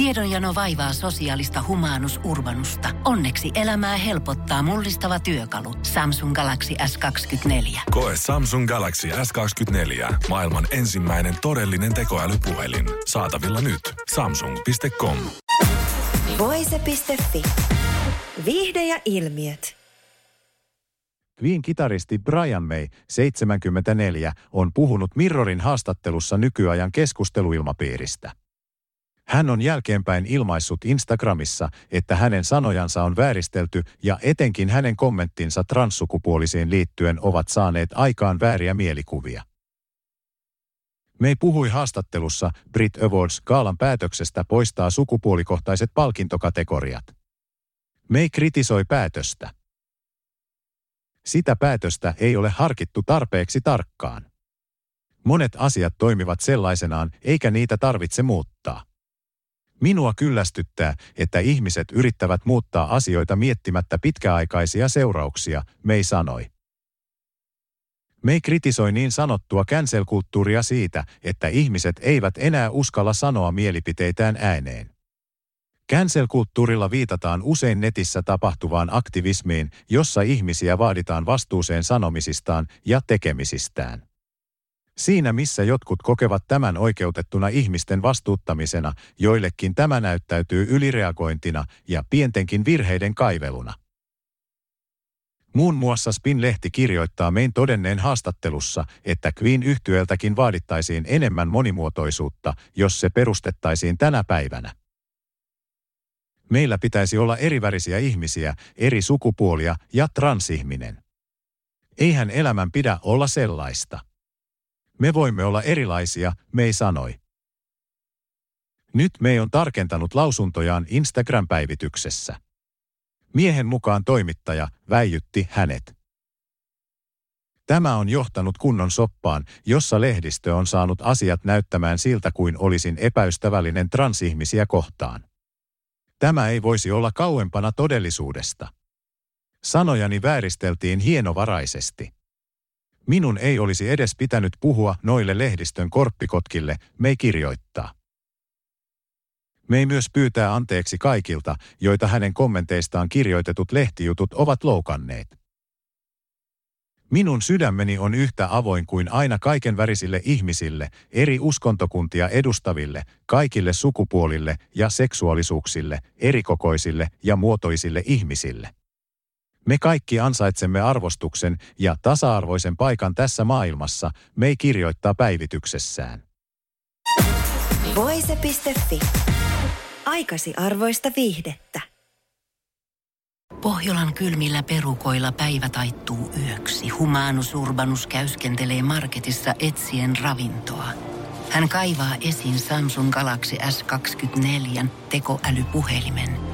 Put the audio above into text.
Tiedonjano vaivaa sosiaalista humanus urbanusta. Onneksi elämää helpottaa mullistava työkalu. Samsung Galaxy S24. Koe Samsung Galaxy S24. Maailman ensimmäinen todellinen tekoälypuhelin. Saatavilla nyt. Samsung.com. Voise.fi. Viihde ja ilmiöt. Queen-kitaristi Brian May, 74, on puhunut Mirrorin haastattelussa nykyajan keskusteluilmapiiristä. Hän on jälkeenpäin ilmaissut Instagramissa, että hänen sanojansa on vääristelty ja etenkin hänen kommenttinsa transsukupuolisiin liittyen ovat saaneet aikaan vääriä mielikuvia. May puhui haastattelussa Brit Awards kaalan päätöksestä poistaa sukupuolikohtaiset palkintokategoriat. May kritisoi päätöstä. Sitä päätöstä ei ole harkittu tarpeeksi tarkkaan. Monet asiat toimivat sellaisenaan, eikä niitä tarvitse muuttaa. Minua kyllästyttää, että ihmiset yrittävät muuttaa asioita miettimättä pitkäaikaisia seurauksia, Mei sanoi. Mei kritisoi niin sanottua cancel-kulttuuria siitä, että ihmiset eivät enää uskalla sanoa mielipiteitään ääneen. Cancel-kulttuurilla viitataan usein netissä tapahtuvaan aktivismiin, jossa ihmisiä vaaditaan vastuuseen sanomisistaan ja tekemisistään. Siinä missä jotkut kokevat tämän oikeutettuna ihmisten vastuuttamisena, joillekin tämä näyttäytyy ylireagointina ja pientenkin virheiden kaiveluna. Muun muassa Spin-lehti kirjoittaa mein todenneen haastattelussa, että Queen yhtyöltäkin vaadittaisiin enemmän monimuotoisuutta, jos se perustettaisiin tänä päivänä. Meillä pitäisi olla erivärisiä ihmisiä, eri sukupuolia ja transihminen. Eihän elämän pidä olla sellaista. Me voimme olla erilaisia, Mei sanoi. Nyt Mei on tarkentanut lausuntojaan Instagram-päivityksessä. Miehen mukaan toimittaja väijytti hänet. Tämä on johtanut kunnon soppaan, jossa lehdistö on saanut asiat näyttämään siltä kuin olisin epäystävällinen transihmisiä kohtaan. Tämä ei voisi olla kauempana todellisuudesta. Sanojani vääristeltiin hienovaraisesti. Minun ei olisi edes pitänyt puhua noille lehdistön korppikotkille, me kirjoittaa. Me ei myös pyytää anteeksi kaikilta, joita hänen kommenteistaan kirjoitetut lehtijutut ovat loukanneet. Minun sydämeni on yhtä avoin kuin aina kaiken värisille ihmisille, eri uskontokuntia edustaville, kaikille sukupuolille ja seksuaalisuuksille, erikokoisille ja muotoisille ihmisille. Me kaikki ansaitsemme arvostuksen ja tasa-arvoisen paikan tässä maailmassa, me ei kirjoittaa päivityksessään. Voise.fi. Aikasi arvoista viihdettä. Pohjolan kylmillä perukoilla päivä taittuu yöksi. Humanus Urbanus käyskentelee marketissa etsien ravintoa. Hän kaivaa esiin Samsung Galaxy S24 tekoälypuhelimen,